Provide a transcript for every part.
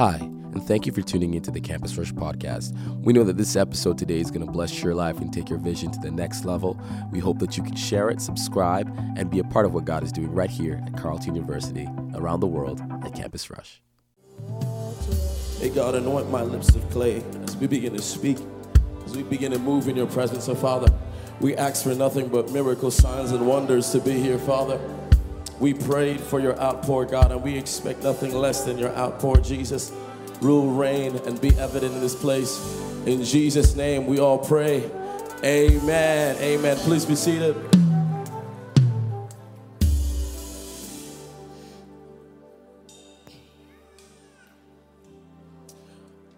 Hi, and thank you for tuning into the Campus Rush podcast. We know that this episode today is going to bless your life and take your vision to the next level. We hope that you can share it, subscribe, and be a part of what God is doing right here at Carleton University, around the world at Campus Rush. Hey, God, anoint my lips of clay as we begin to speak, as we begin to move in your presence. So, Father, we ask for nothing but miracles, signs, and wonders to be here, Father. We prayed for your outpour, God, and we expect nothing less than your outpour, Jesus. Rule, reign, and be evident in this place. In Jesus' name, we all pray. Amen. Amen. Please be seated.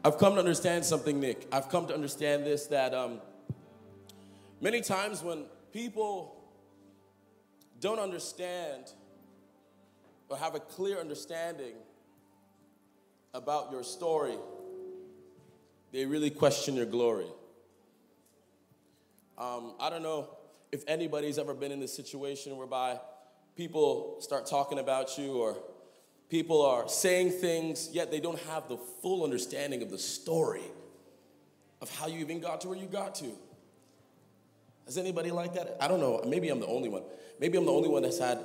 I've come to understand something, Nick. I've come to understand this that um, many times when people don't understand or have a clear understanding about your story, they really question your glory. Um, I don't know if anybody's ever been in this situation whereby people start talking about you or people are saying things, yet they don't have the full understanding of the story of how you even got to where you got to. Is anybody like that? I don't know. Maybe I'm the only one. Maybe I'm the only one that's had.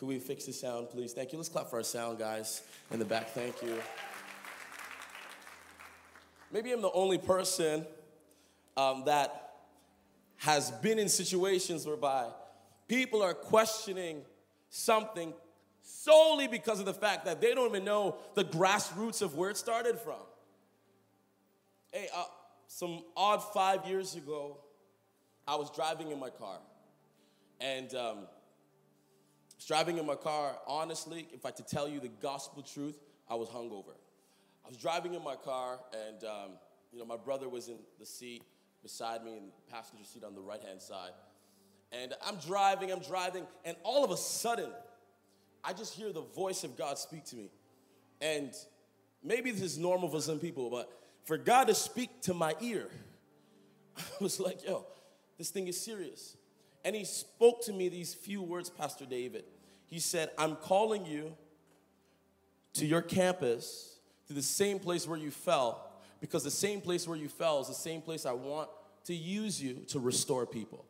Could we fix the sound, please? Thank you. Let's clap for our sound guys in the back. Thank you. Maybe I'm the only person um, that has been in situations whereby people are questioning something solely because of the fact that they don't even know the grassroots of where it started from. Hey, uh, some odd five years ago, I was driving in my car, and um, driving in my car. Honestly, if I could tell you the gospel truth, I was hungover. I was driving in my car, and um, you know my brother was in the seat beside me, in the passenger seat on the right hand side. And I'm driving, I'm driving, and all of a sudden, I just hear the voice of God speak to me. And maybe this is normal for some people, but for God to speak to my ear, I was like, yo, this thing is serious. And he spoke to me these few words, Pastor David. He said, I'm calling you to your campus, to the same place where you fell, because the same place where you fell is the same place I want to use you to restore people.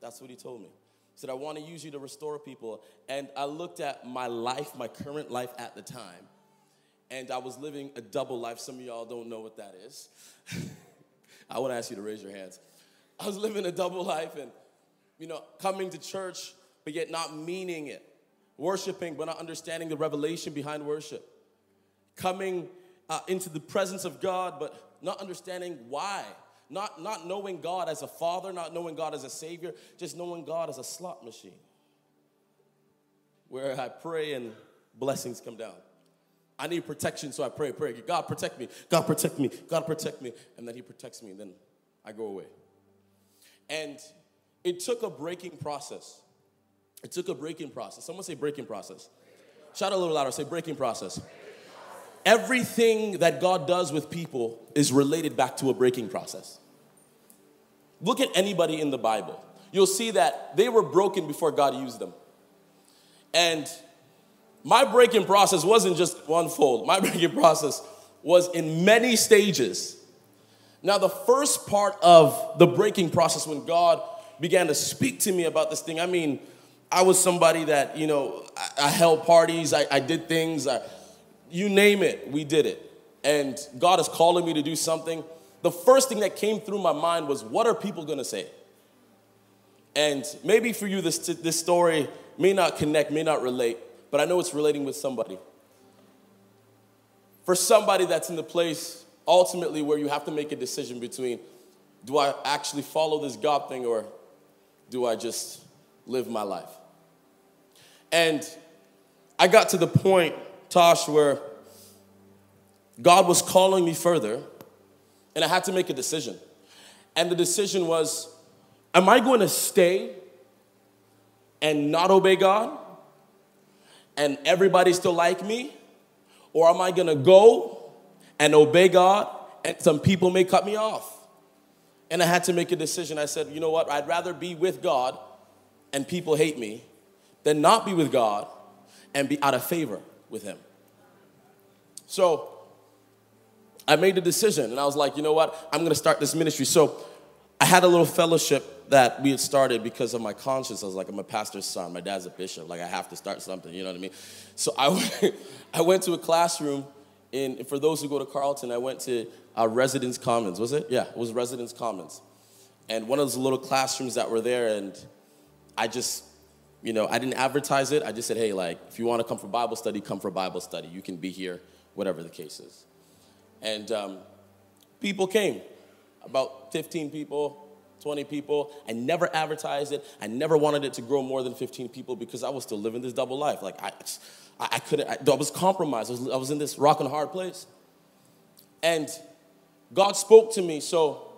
That's what he told me. He said, I want to use you to restore people. And I looked at my life, my current life at the time, and I was living a double life. Some of y'all don't know what that is. I want to ask you to raise your hands. I was living a double life and, you know, coming to church, but yet not meaning it. Worshiping, but not understanding the revelation behind worship. Coming uh, into the presence of God, but not understanding why not, not knowing God as a father, not knowing God as a savior, just knowing God as a slot machine where I pray and blessings come down. I need protection, so I pray, pray. God protect me, God protect me, God protect me. And then He protects me, and then I go away. And it took a breaking process. It took a breaking process. Someone say breaking process. Shout a little louder, say breaking process. Everything that God does with people is related back to a breaking process. Look at anybody in the Bible. You'll see that they were broken before God used them. And my breaking process wasn't just one fold, my breaking process was in many stages. Now, the first part of the breaking process, when God began to speak to me about this thing, I mean, I was somebody that, you know, I, I held parties, I, I did things, I, you name it, we did it. And God is calling me to do something the first thing that came through my mind was, what are people gonna say? And maybe for you, this, this story may not connect, may not relate, but I know it's relating with somebody. For somebody that's in the place ultimately where you have to make a decision between do I actually follow this God thing or do I just live my life? And I got to the point, Tosh, where God was calling me further and I had to make a decision. And the decision was Am I going to stay and not obey God? And everybody still like me? Or am I going to go and obey God and some people may cut me off? And I had to make a decision. I said, you know what? I'd rather be with God and people hate me than not be with God and be out of favor with Him. So I made a decision and I was like, you know what? I'm gonna start this ministry. So I had a little fellowship that we had started because of my conscience. I was like, I'm a pastor's son. My dad's a bishop. Like, I have to start something. You know what I mean? So I went, I went to a classroom. In, for those who go to Carleton, I went to uh, Residence Commons. Was it? Yeah, it was Residence Commons. And one of those little classrooms that were there, and I just, you know, I didn't advertise it. I just said, hey, like, if you want to come for Bible study, come for Bible study. You can be here, whatever the case is. And um, people came, about 15 people, 20 people. I never advertised it. I never wanted it to grow more than 15 people because I was still living this double life. Like, I, I couldn't, I, I was compromised. I was, I was in this rock and hard place. And God spoke to me, so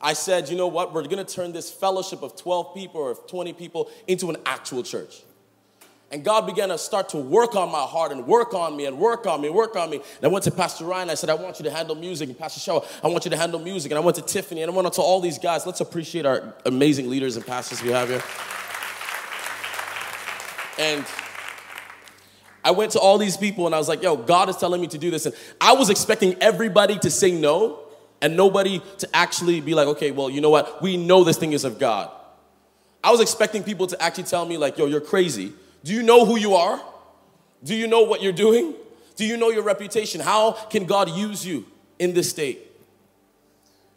I said, you know what? We're gonna turn this fellowship of 12 people or 20 people into an actual church. And God began to start to work on my heart and work on me and work on me work on me. And I went to Pastor Ryan. I said, I want you to handle music. And Pastor Shaw, I want you to handle music. And I went to Tiffany and I went to all these guys. Let's appreciate our amazing leaders and pastors we have here. And I went to all these people and I was like, yo, God is telling me to do this. And I was expecting everybody to say no and nobody to actually be like, okay, well, you know what? We know this thing is of God. I was expecting people to actually tell me, like, yo, you're crazy. Do you know who you are? Do you know what you're doing? Do you know your reputation? How can God use you in this state?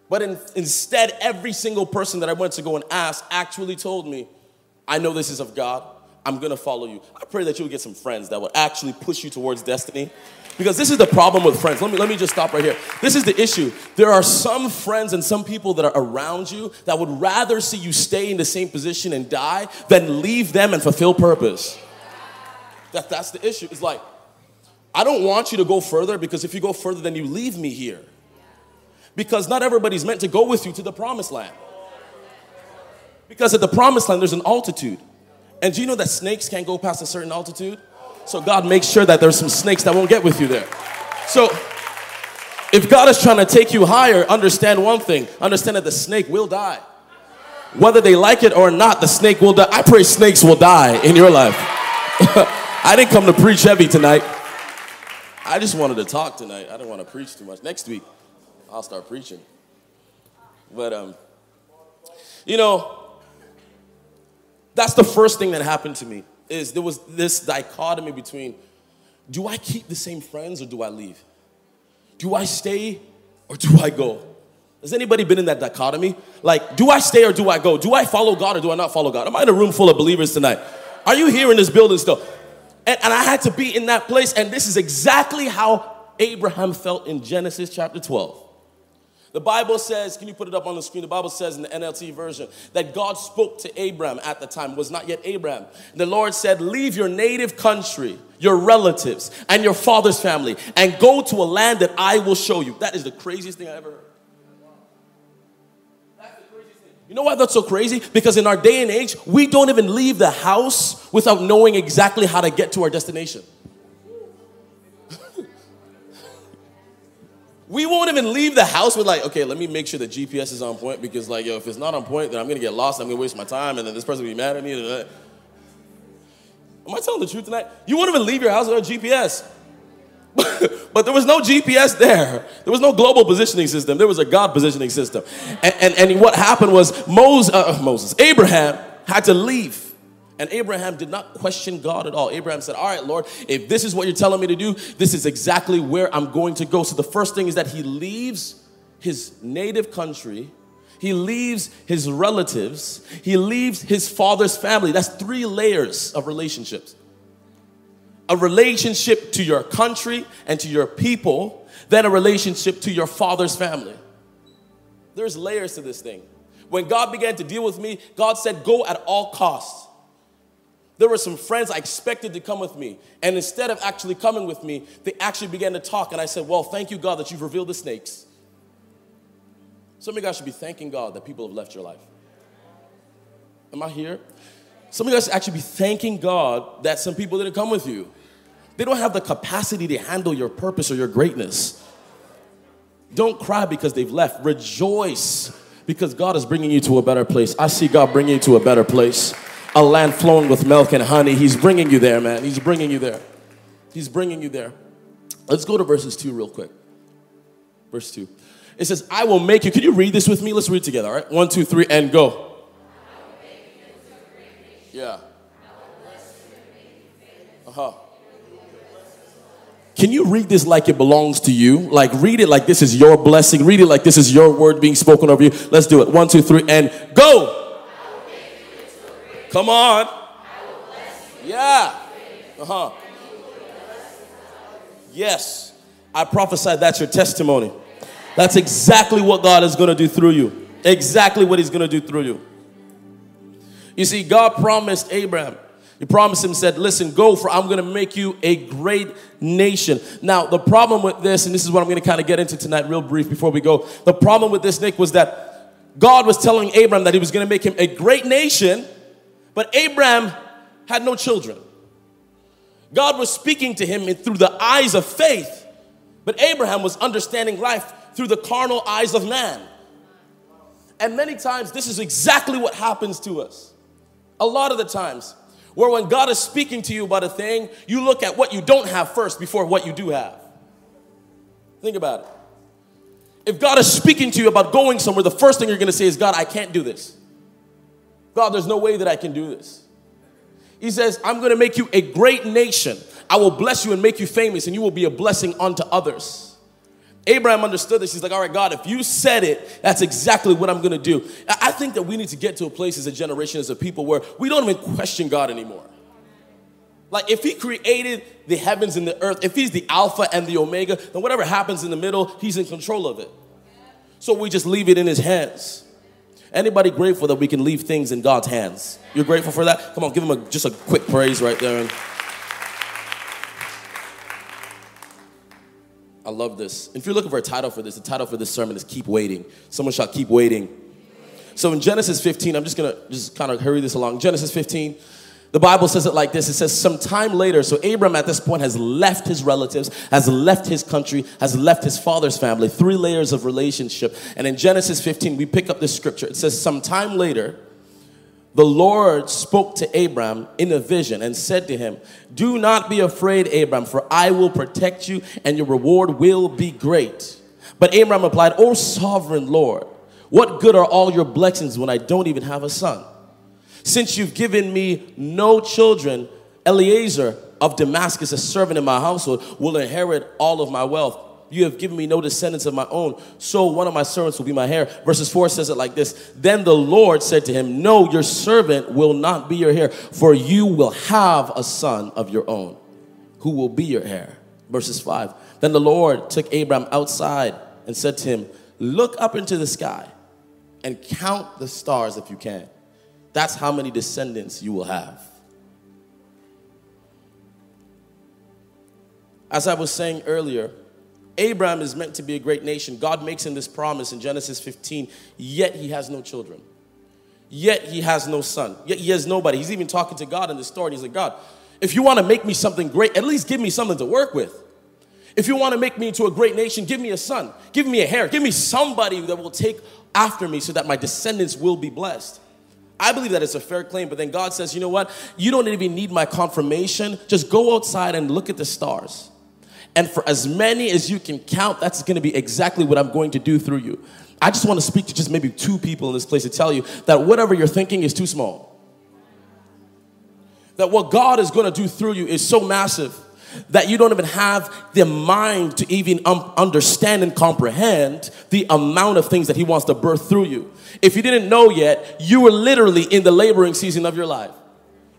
But in, instead, every single person that I went to go and ask actually told me, I know this is of God. I'm gonna follow you. I pray that you'll get some friends that will actually push you towards destiny. Because this is the problem with friends. Let me, let me just stop right here. This is the issue. There are some friends and some people that are around you that would rather see you stay in the same position and die than leave them and fulfill purpose. That, that's the issue. It's like, I don't want you to go further because if you go further, then you leave me here. Because not everybody's meant to go with you to the promised land. Because at the promised land, there's an altitude. And do you know that snakes can't go past a certain altitude? So God makes sure that there's some snakes that won't get with you there. So if God is trying to take you higher, understand one thing understand that the snake will die. Whether they like it or not, the snake will die. I pray snakes will die in your life. I didn't come to preach heavy tonight. I just wanted to talk tonight. I didn't want to preach too much. Next week, I'll start preaching. But, um, you know, that's the first thing that happened to me is there was this dichotomy between do I keep the same friends or do I leave? Do I stay or do I go? Has anybody been in that dichotomy? Like, do I stay or do I go? Do I follow God or do I not follow God? Am I in a room full of believers tonight? Are you here in this building still? And, and I had to be in that place, and this is exactly how Abraham felt in Genesis chapter 12. The Bible says, can you put it up on the screen? The Bible says in the NLT version that God spoke to Abraham at the time, was not yet Abraham. The Lord said, Leave your native country, your relatives, and your father's family, and go to a land that I will show you. That is the craziest thing I ever heard. You know why that's so crazy? Because in our day and age, we don't even leave the house without knowing exactly how to get to our destination. We won't even leave the house with like, okay, let me make sure the GPS is on point because like, yo, if it's not on point, then I'm gonna get lost. I'm gonna waste my time, and then this person will be mad at me. Am I telling the truth tonight? You won't even leave your house without GPS. but there was no GPS there. There was no global positioning system. There was a God positioning system. And, and, and what happened was Moses, uh, Moses, Abraham had to leave. And Abraham did not question God at all. Abraham said, All right, Lord, if this is what you're telling me to do, this is exactly where I'm going to go. So the first thing is that he leaves his native country, he leaves his relatives, he leaves his father's family. That's three layers of relationships a relationship to your country and to your people, then a relationship to your father's family. There's layers to this thing. When God began to deal with me, God said, Go at all costs. There were some friends I expected to come with me. And instead of actually coming with me, they actually began to talk. And I said, Well, thank you, God, that you've revealed the snakes. Some of you guys should be thanking God that people have left your life. Am I here? Some of you guys should actually be thanking God that some people didn't come with you. They don't have the capacity to handle your purpose or your greatness. Don't cry because they've left. Rejoice because God is bringing you to a better place. I see God bringing you to a better place a land flowing with milk and honey. He's bringing you there, man. He's bringing you there. He's bringing you there. Let's go to verses 2 real quick. Verse 2. It says, I will make you. Can you read this with me? Let's read together, all right? One, two, three, and go. Yeah. Uh huh. Can you read this like it belongs to you? Like, read it like this is your blessing. Read it like this is your word being spoken over you. Let's do it. One, two, three, and go. Come on. Yeah. Uh huh. Yes. I prophesy that's your testimony. That's exactly what God is going to do through you. Exactly what He's going to do through you. You see, God promised Abraham, He promised him, said, Listen, go, for I'm going to make you a great nation. Now, the problem with this, and this is what I'm going to kind of get into tonight, real brief before we go. The problem with this, Nick, was that God was telling Abraham that He was going to make him a great nation, but Abraham had no children. God was speaking to him through the eyes of faith, but Abraham was understanding life through the carnal eyes of man. And many times, this is exactly what happens to us. A lot of the times, where when God is speaking to you about a thing, you look at what you don't have first before what you do have. Think about it. If God is speaking to you about going somewhere, the first thing you're gonna say is, God, I can't do this. God, there's no way that I can do this. He says, I'm gonna make you a great nation. I will bless you and make you famous, and you will be a blessing unto others. Abraham understood this. He's like, all right, God, if you said it, that's exactly what I'm going to do. I think that we need to get to a place as a generation, as a people, where we don't even question God anymore. Like, if He created the heavens and the earth, if He's the Alpha and the Omega, then whatever happens in the middle, He's in control of it. So we just leave it in His hands. Anybody grateful that we can leave things in God's hands? You're grateful for that? Come on, give Him a, just a quick praise right there. I love this. If you're looking for a title for this, the title for this sermon is Keep Waiting. Someone shall keep waiting. So in Genesis 15, I'm just gonna just kind of hurry this along. Genesis 15, the Bible says it like this it says, Some time later, so Abram at this point has left his relatives, has left his country, has left his father's family, three layers of relationship. And in Genesis 15, we pick up this scripture. It says, Some time later, the Lord spoke to Abram in a vision and said to him, Do not be afraid, Abram, for I will protect you and your reward will be great. But Abram replied, O sovereign Lord, what good are all your blessings when I don't even have a son? Since you've given me no children, Eliezer of Damascus, a servant in my household, will inherit all of my wealth. You have given me no descendants of my own, so one of my servants will be my heir. Verses 4 says it like this Then the Lord said to him, No, your servant will not be your heir, for you will have a son of your own, who will be your heir. Verses 5 Then the Lord took Abram outside and said to him, Look up into the sky and count the stars if you can. That's how many descendants you will have. As I was saying earlier, Abraham is meant to be a great nation. God makes him this promise in Genesis 15, yet he has no children. Yet he has no son. Yet he has nobody. He's even talking to God in the story. He's like, God, if you want to make me something great, at least give me something to work with. If you want to make me into a great nation, give me a son, give me a heir, give me somebody that will take after me so that my descendants will be blessed. I believe that it's a fair claim, but then God says, you know what? You don't even need my confirmation. Just go outside and look at the stars. And for as many as you can count, that's going to be exactly what I'm going to do through you. I just want to speak to just maybe two people in this place to tell you that whatever you're thinking is too small. That what God is going to do through you is so massive that you don't even have the mind to even um, understand and comprehend the amount of things that He wants to birth through you. If you didn't know yet, you were literally in the laboring season of your life.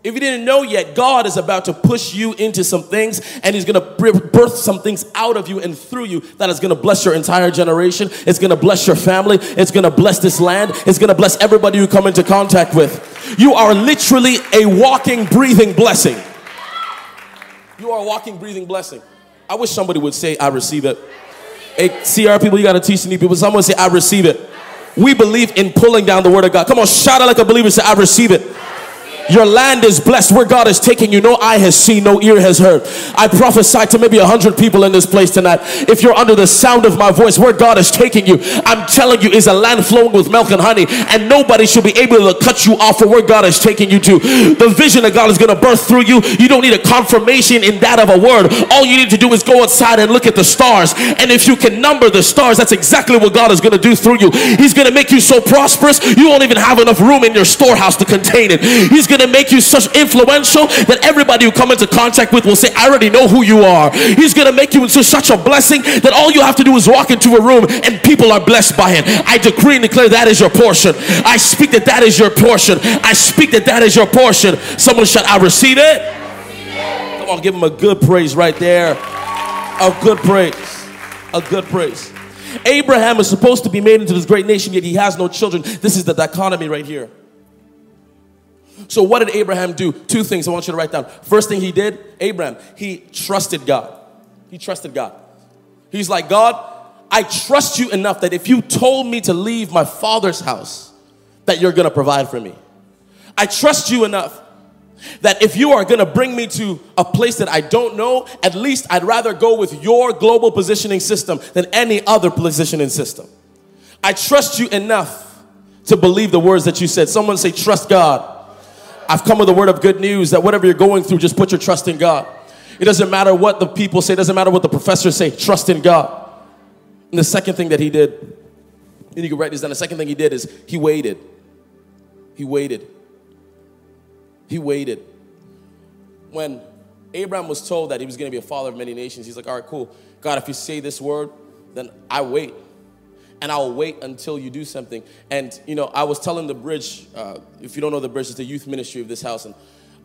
If you didn't know yet, God is about to push you into some things and He's gonna birth some things out of you and through you that is gonna bless your entire generation. It's gonna bless your family. It's gonna bless this land. It's gonna bless everybody you come into contact with. You are literally a walking, breathing blessing. You are a walking, breathing blessing. I wish somebody would say, I receive it. Hey, CR people, you gotta teach the new people. Someone say, I receive it. We believe in pulling down the word of God. Come on, shout out like a believer, say, I receive it. Your land is blessed where God is taking you. No eye has seen, no ear has heard. I prophesy to maybe a hundred people in this place tonight. If you're under the sound of my voice, where God is taking you, I'm telling you, is a land flowing with milk and honey, and nobody should be able to cut you off from where God is taking you to. The vision of God is going to birth through you, you don't need a confirmation in that of a word. All you need to do is go outside and look at the stars. And if you can number the stars, that's exactly what God is going to do through you. He's going to make you so prosperous, you won't even have enough room in your storehouse to contain it. He's going to make you such influential that everybody you come into contact with will say, I already know who you are. He's going to make you into such a blessing that all you have to do is walk into a room and people are blessed by him. I decree and declare that is your portion. I speak that that is your portion. I speak that that is your portion. Someone shout, I receive it. Come on, give him a good praise right there. A good praise. A good praise. Abraham is supposed to be made into this great nation, yet he has no children. This is the dichotomy right here. So, what did Abraham do? Two things I want you to write down. First thing he did, Abraham, he trusted God. He trusted God. He's like, God, I trust you enough that if you told me to leave my father's house, that you're gonna provide for me. I trust you enough that if you are gonna bring me to a place that I don't know, at least I'd rather go with your global positioning system than any other positioning system. I trust you enough to believe the words that you said. Someone say, Trust God. I've come with a word of good news that whatever you're going through, just put your trust in God. It doesn't matter what the people say, it doesn't matter what the professors say, trust in God. And the second thing that he did, and you can write this down, the second thing he did is he waited. He waited. He waited. When Abraham was told that he was going to be a father of many nations, he's like, all right, cool. God, if you say this word, then I wait and I'll wait until you do something. And, you know, I was telling the bridge, uh, if you don't know the bridge, it's the youth ministry of this house. And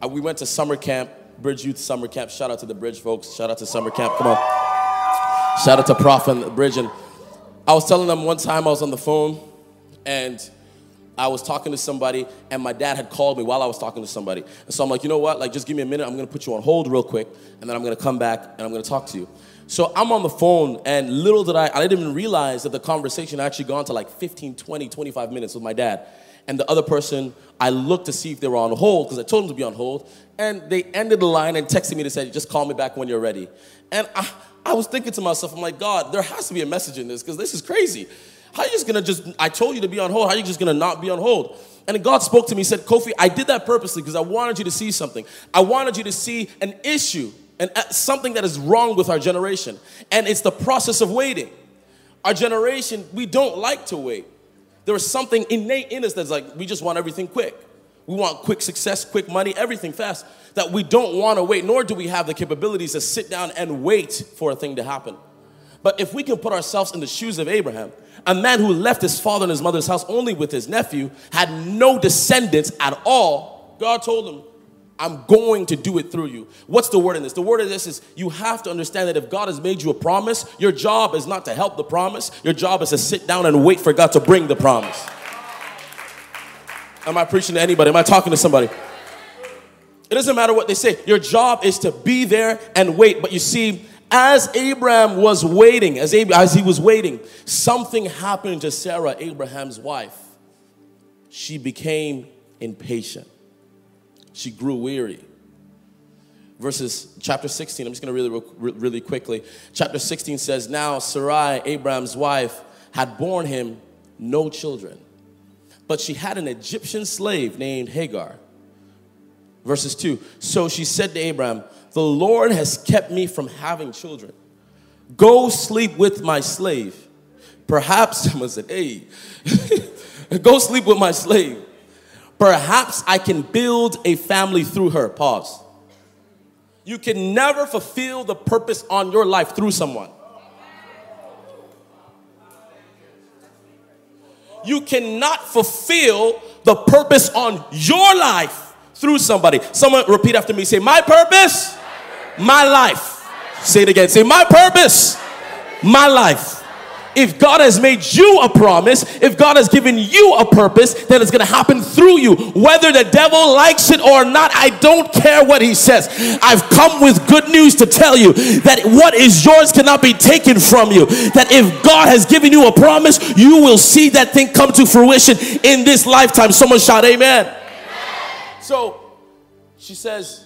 uh, we went to summer camp, Bridge Youth Summer Camp. Shout out to the bridge folks. Shout out to summer camp. Come on. Shout out to Prof and the bridge. And I was telling them one time I was on the phone and I was talking to somebody and my dad had called me while I was talking to somebody. And so I'm like, you know what? Like, just give me a minute. I'm going to put you on hold real quick and then I'm going to come back and I'm going to talk to you. So I'm on the phone, and little did I, I didn't even realize that the conversation actually gone to like 15, 20, 25 minutes with my dad. And the other person, I looked to see if they were on hold because I told them to be on hold. And they ended the line and texted me to say, just call me back when you're ready. And I, I was thinking to myself, I'm like, God, there has to be a message in this because this is crazy. How are you just gonna just, I told you to be on hold, how are you just gonna not be on hold? And God spoke to me, said, Kofi, I did that purposely because I wanted you to see something. I wanted you to see an issue and uh, something that is wrong with our generation. And it's the process of waiting. Our generation, we don't like to wait. There is something innate in us that's like, we just want everything quick. We want quick success, quick money, everything fast. That we don't want to wait, nor do we have the capabilities to sit down and wait for a thing to happen. But if we can put ourselves in the shoes of Abraham, a man who left his father and his mother's house only with his nephew, had no descendants at all, God told him, I'm going to do it through you. What's the word in this? The word in this is you have to understand that if God has made you a promise, your job is not to help the promise, your job is to sit down and wait for God to bring the promise. Am I preaching to anybody? Am I talking to somebody? It doesn't matter what they say. Your job is to be there and wait. But you see, as Abraham was waiting, as, Ab- as he was waiting, something happened to Sarah, Abraham's wife. She became impatient she grew weary. Verses chapter 16, I'm just going to really, really quickly. Chapter 16 says, Now Sarai, Abraham's wife, had borne him no children, but she had an Egyptian slave named Hagar. Verses 2 So she said to Abraham, The Lord has kept me from having children. Go sleep with my slave. Perhaps, someone said, Hey, go sleep with my slave. Perhaps I can build a family through her. Pause. You can never fulfill the purpose on your life through someone. You cannot fulfill the purpose on your life through somebody. Someone repeat after me say, My purpose, my life. Say it again. Say, My purpose, my life if God has made you a promise, if God has given you a purpose, then it's going to happen through you. Whether the devil likes it or not, I don't care what he says. I've come with good news to tell you that what is yours cannot be taken from you. That if God has given you a promise, you will see that thing come to fruition in this lifetime. Someone shout, Amen. So, she says,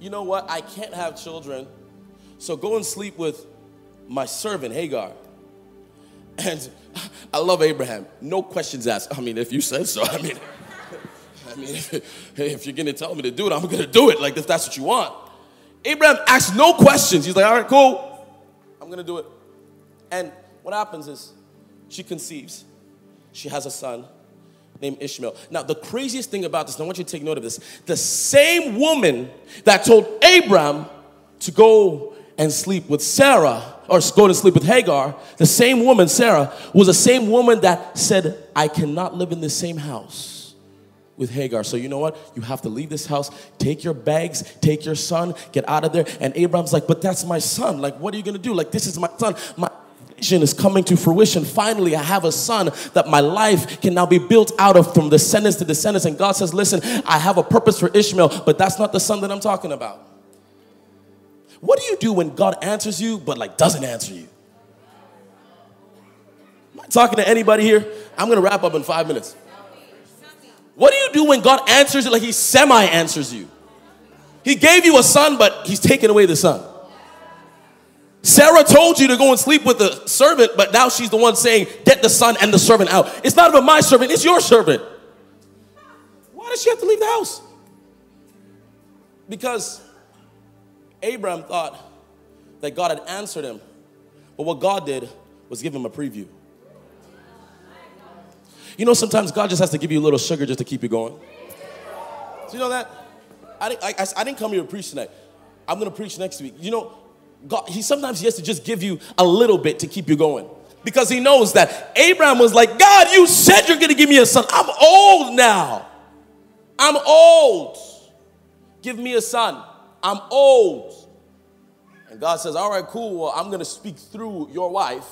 You know what? I can't have children, so go and sleep with my servant Hagar. And I love Abraham. No questions asked. I mean, if you said so, I mean, I mean, if, if you're gonna tell me to do it, I'm gonna do it. Like if that's what you want. Abraham asks no questions. He's like, all right, cool. I'm gonna do it. And what happens is she conceives. She has a son named Ishmael. Now, the craziest thing about this, and I want you to take note of this the same woman that told Abraham to go and sleep with Sarah, or go to sleep with Hagar, the same woman, Sarah, was the same woman that said, I cannot live in the same house with Hagar. So you know what? You have to leave this house, take your bags, take your son, get out of there. And Abraham's like, but that's my son. Like, what are you gonna do? Like, this is my son. My vision is coming to fruition. Finally, I have a son that my life can now be built out of from descendants to descendants. And God says, listen, I have a purpose for Ishmael, but that's not the son that I'm talking about. What do you do when God answers you but like doesn't answer you? Am I talking to anybody here? I'm gonna wrap up in five minutes. What do you do when God answers you like he semi answers you? He gave you a son, but he's taken away the son. Sarah told you to go and sleep with the servant, but now she's the one saying, Get the son and the servant out. It's not even my servant, it's your servant. Why does she have to leave the house? Because Abraham thought that God had answered him, but what God did was give him a preview. You know, sometimes God just has to give you a little sugar just to keep you going. Do you know that? I didn't, I, I, I didn't come here to preach tonight. I'm going to preach next week. You know, God, he sometimes he has to just give you a little bit to keep you going. Because he knows that Abraham was like, God, you said you're to give me a son. I'm old now. I'm old. Give me a son. I'm old. And God says, All right, cool. Well, I'm to speak through your wife,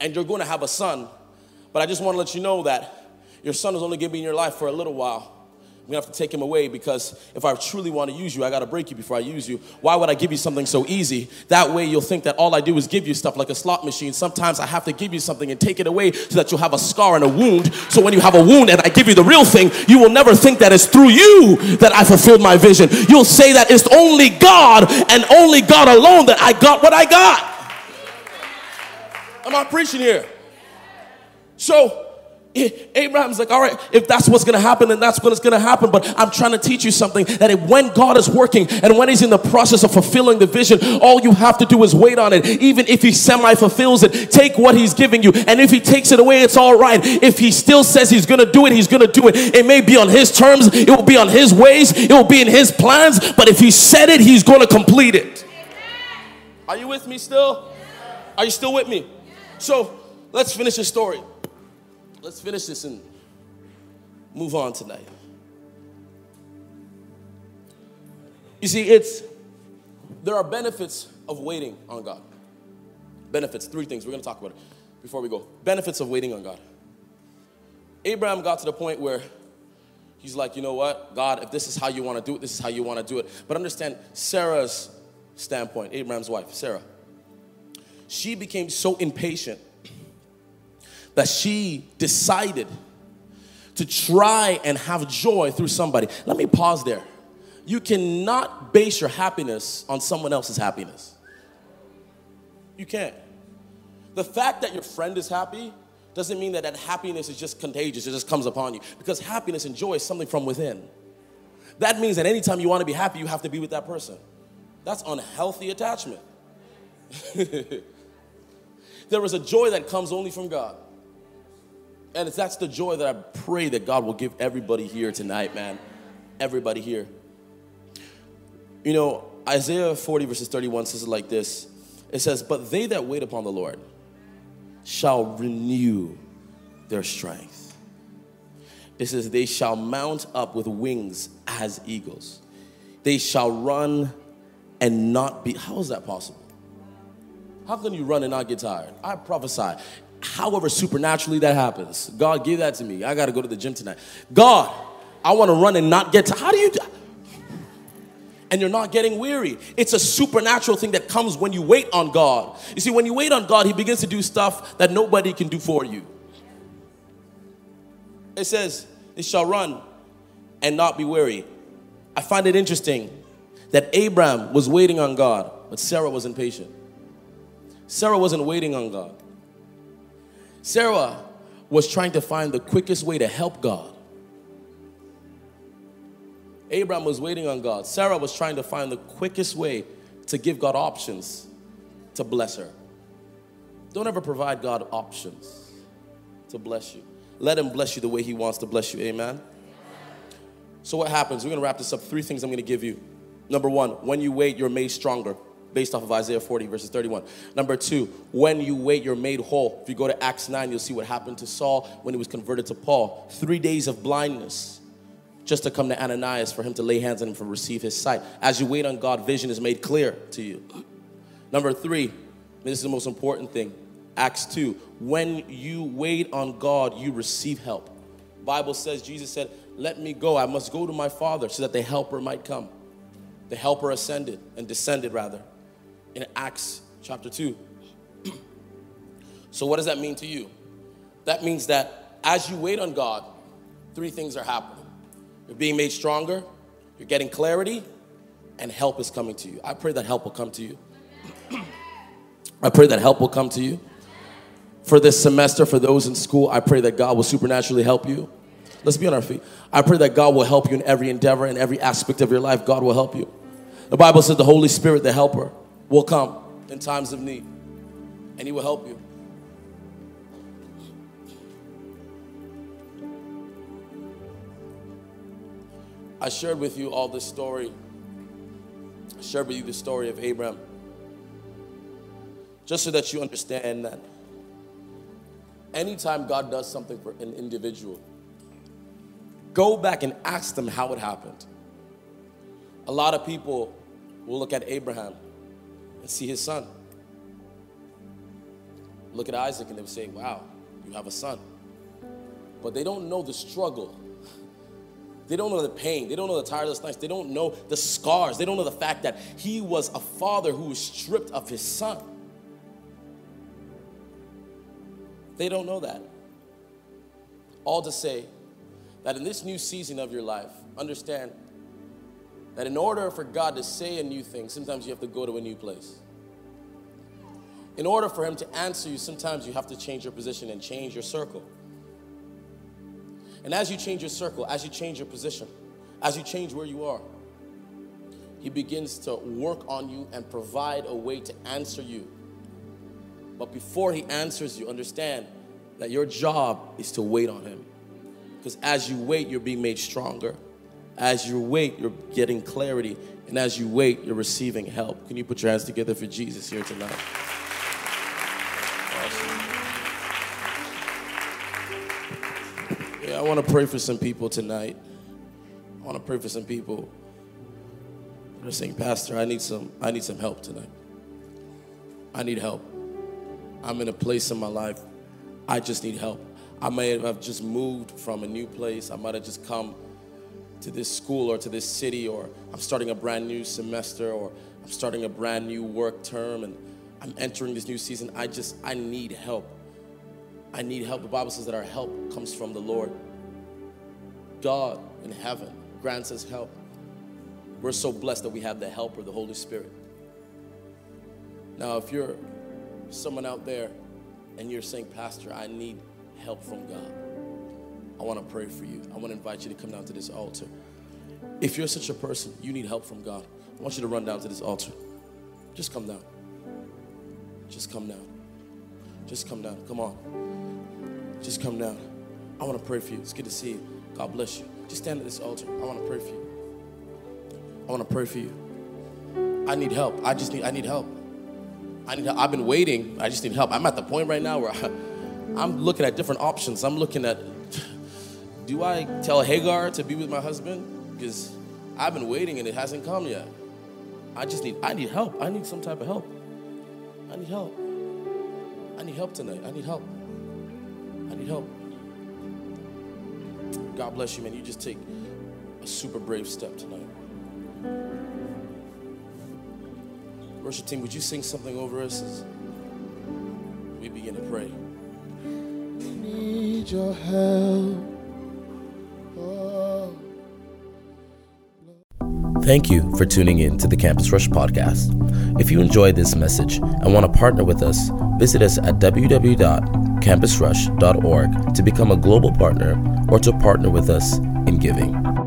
and you're to have a son. But I just want to let you know that your son is only to be in your life for a little while. Gonna have to take him away because if I truly want to use you, I gotta break you before I use you. Why would I give you something so easy? That way you'll think that all I do is give you stuff like a slot machine. Sometimes I have to give you something and take it away so that you'll have a scar and a wound. So when you have a wound and I give you the real thing, you will never think that it's through you that I fulfilled my vision. You'll say that it's only God and only God alone that I got what I got. Am I preaching here? So Eh, Abraham's like, all right, if that's what's gonna happen, then that's what's gonna happen. But I'm trying to teach you something that when God is working and when He's in the process of fulfilling the vision, all you have to do is wait on it. Even if He semi fulfills it, take what He's giving you. And if He takes it away, it's all right. If He still says He's gonna do it, He's gonna do it. It may be on His terms, it will be on His ways, it will be in His plans. But if He said it, He's gonna complete it. Are you with me still? Are you still with me? So let's finish the story let's finish this and move on tonight. You see, it's there are benefits of waiting on God. Benefits, three things. We're going to talk about it before we go. Benefits of waiting on God. Abraham got to the point where he's like, you know what, God, if this is how you want to do it, this is how you want to do it. But understand Sarah's standpoint, Abraham's wife, Sarah. She became so impatient that she decided to try and have joy through somebody. Let me pause there. You cannot base your happiness on someone else's happiness. You can't. The fact that your friend is happy doesn't mean that that happiness is just contagious, it just comes upon you. Because happiness and joy is something from within. That means that anytime you want to be happy, you have to be with that person. That's unhealthy attachment. there is a joy that comes only from God. And that's the joy that I pray that God will give everybody here tonight, man. Everybody here. You know, Isaiah 40, verses 31 says it like this It says, But they that wait upon the Lord shall renew their strength. It says, They shall mount up with wings as eagles. They shall run and not be. How is that possible? How can you run and not get tired? I prophesy however supernaturally that happens. God, give that to me. I got to go to the gym tonight. God, I want to run and not get to. How do you do? And you're not getting weary. It's a supernatural thing that comes when you wait on God. You see, when you wait on God, He begins to do stuff that nobody can do for you. It says, It shall run and not be weary. I find it interesting that Abraham was waiting on God, but Sarah was impatient. Sarah wasn't waiting on God. Sarah was trying to find the quickest way to help God. Abraham was waiting on God. Sarah was trying to find the quickest way to give God options to bless her. Don't ever provide God options to bless you. Let Him bless you the way He wants to bless you. Amen. So, what happens? We're going to wrap this up. Three things I'm going to give you. Number one, when you wait, you're made stronger, based off of Isaiah 40, verses 31. Number two, when you wait, you're made whole. If you go to Acts 9, you'll see what happened to Saul when he was converted to Paul. Three days of blindness just to come to Ananias for him to lay hands on him for receive his sight. As you wait on God, vision is made clear to you. Number three, this is the most important thing. Acts 2. When you wait on God, you receive help. Bible says, Jesus said, Let me go. I must go to my Father so that the helper might come. The helper ascended and descended, rather, in Acts chapter 2. so, what does that mean to you? That means that as you wait on God, three things are happening you're being made stronger, you're getting clarity, and help is coming to you. I pray that help will come to you. I pray that help will come to you. For this semester, for those in school, I pray that God will supernaturally help you. Let's be on our feet. I pray that God will help you in every endeavor, in every aspect of your life. God will help you. The Bible says the Holy Spirit, the helper, will come in times of need, and He will help you. I shared with you all this story. I shared with you the story of Abraham. Just so that you understand that anytime God does something for an individual, go back and ask them how it happened. A lot of people will look at Abraham and see his son. Look at Isaac and they will say, Wow, you have a son. But they don't know the struggle they don't know the pain. They don't know the tireless nights. They don't know the scars. They don't know the fact that he was a father who was stripped of his son. They don't know that. All to say that in this new season of your life, understand that in order for God to say a new thing, sometimes you have to go to a new place. In order for Him to answer you, sometimes you have to change your position and change your circle. And as you change your circle, as you change your position, as you change where you are, He begins to work on you and provide a way to answer you. But before He answers you, understand that your job is to wait on Him. Because as you wait, you're being made stronger. As you wait, you're getting clarity. And as you wait, you're receiving help. Can you put your hands together for Jesus here tonight? Yeah, I want to pray for some people tonight. I want to pray for some people that are saying, Pastor, I need some, I need some help tonight. I need help. I'm in a place in my life. I just need help. I may have just moved from a new place. I might have just come to this school or to this city, or I'm starting a brand new semester, or I'm starting a brand new work term, and I'm entering this new season. I just, I need help. I need help. The Bible says that our help comes from the Lord. God in heaven grants us help. We're so blessed that we have the helper, the Holy Spirit. Now, if you're someone out there and you're saying, Pastor, I need help from God, I want to pray for you. I want to invite you to come down to this altar. If you're such a person, you need help from God, I want you to run down to this altar. Just come down. Just come down. Just come down. Come on. Just come down. I want to pray for you. It's good to see you. God bless you. Just stand at this altar. I want to pray for you. I want to pray for you. I need help. I just need I need help. I need help. I've been waiting. I just need help. I'm at the point right now where I, I'm looking at different options. I'm looking at do I tell Hagar to be with my husband? Because I've been waiting and it hasn't come yet. I just need I need help. I need some type of help. I need help. I need help tonight. I need help. I need help. God bless you, man. You just take a super brave step tonight. Worship team, would you sing something over us as we begin to pray? We need your help. Thank you for tuning in to the Campus Rush podcast. If you enjoyed this message and want to partner with us, visit us at www.campusrush.org to become a global partner or to partner with us in giving.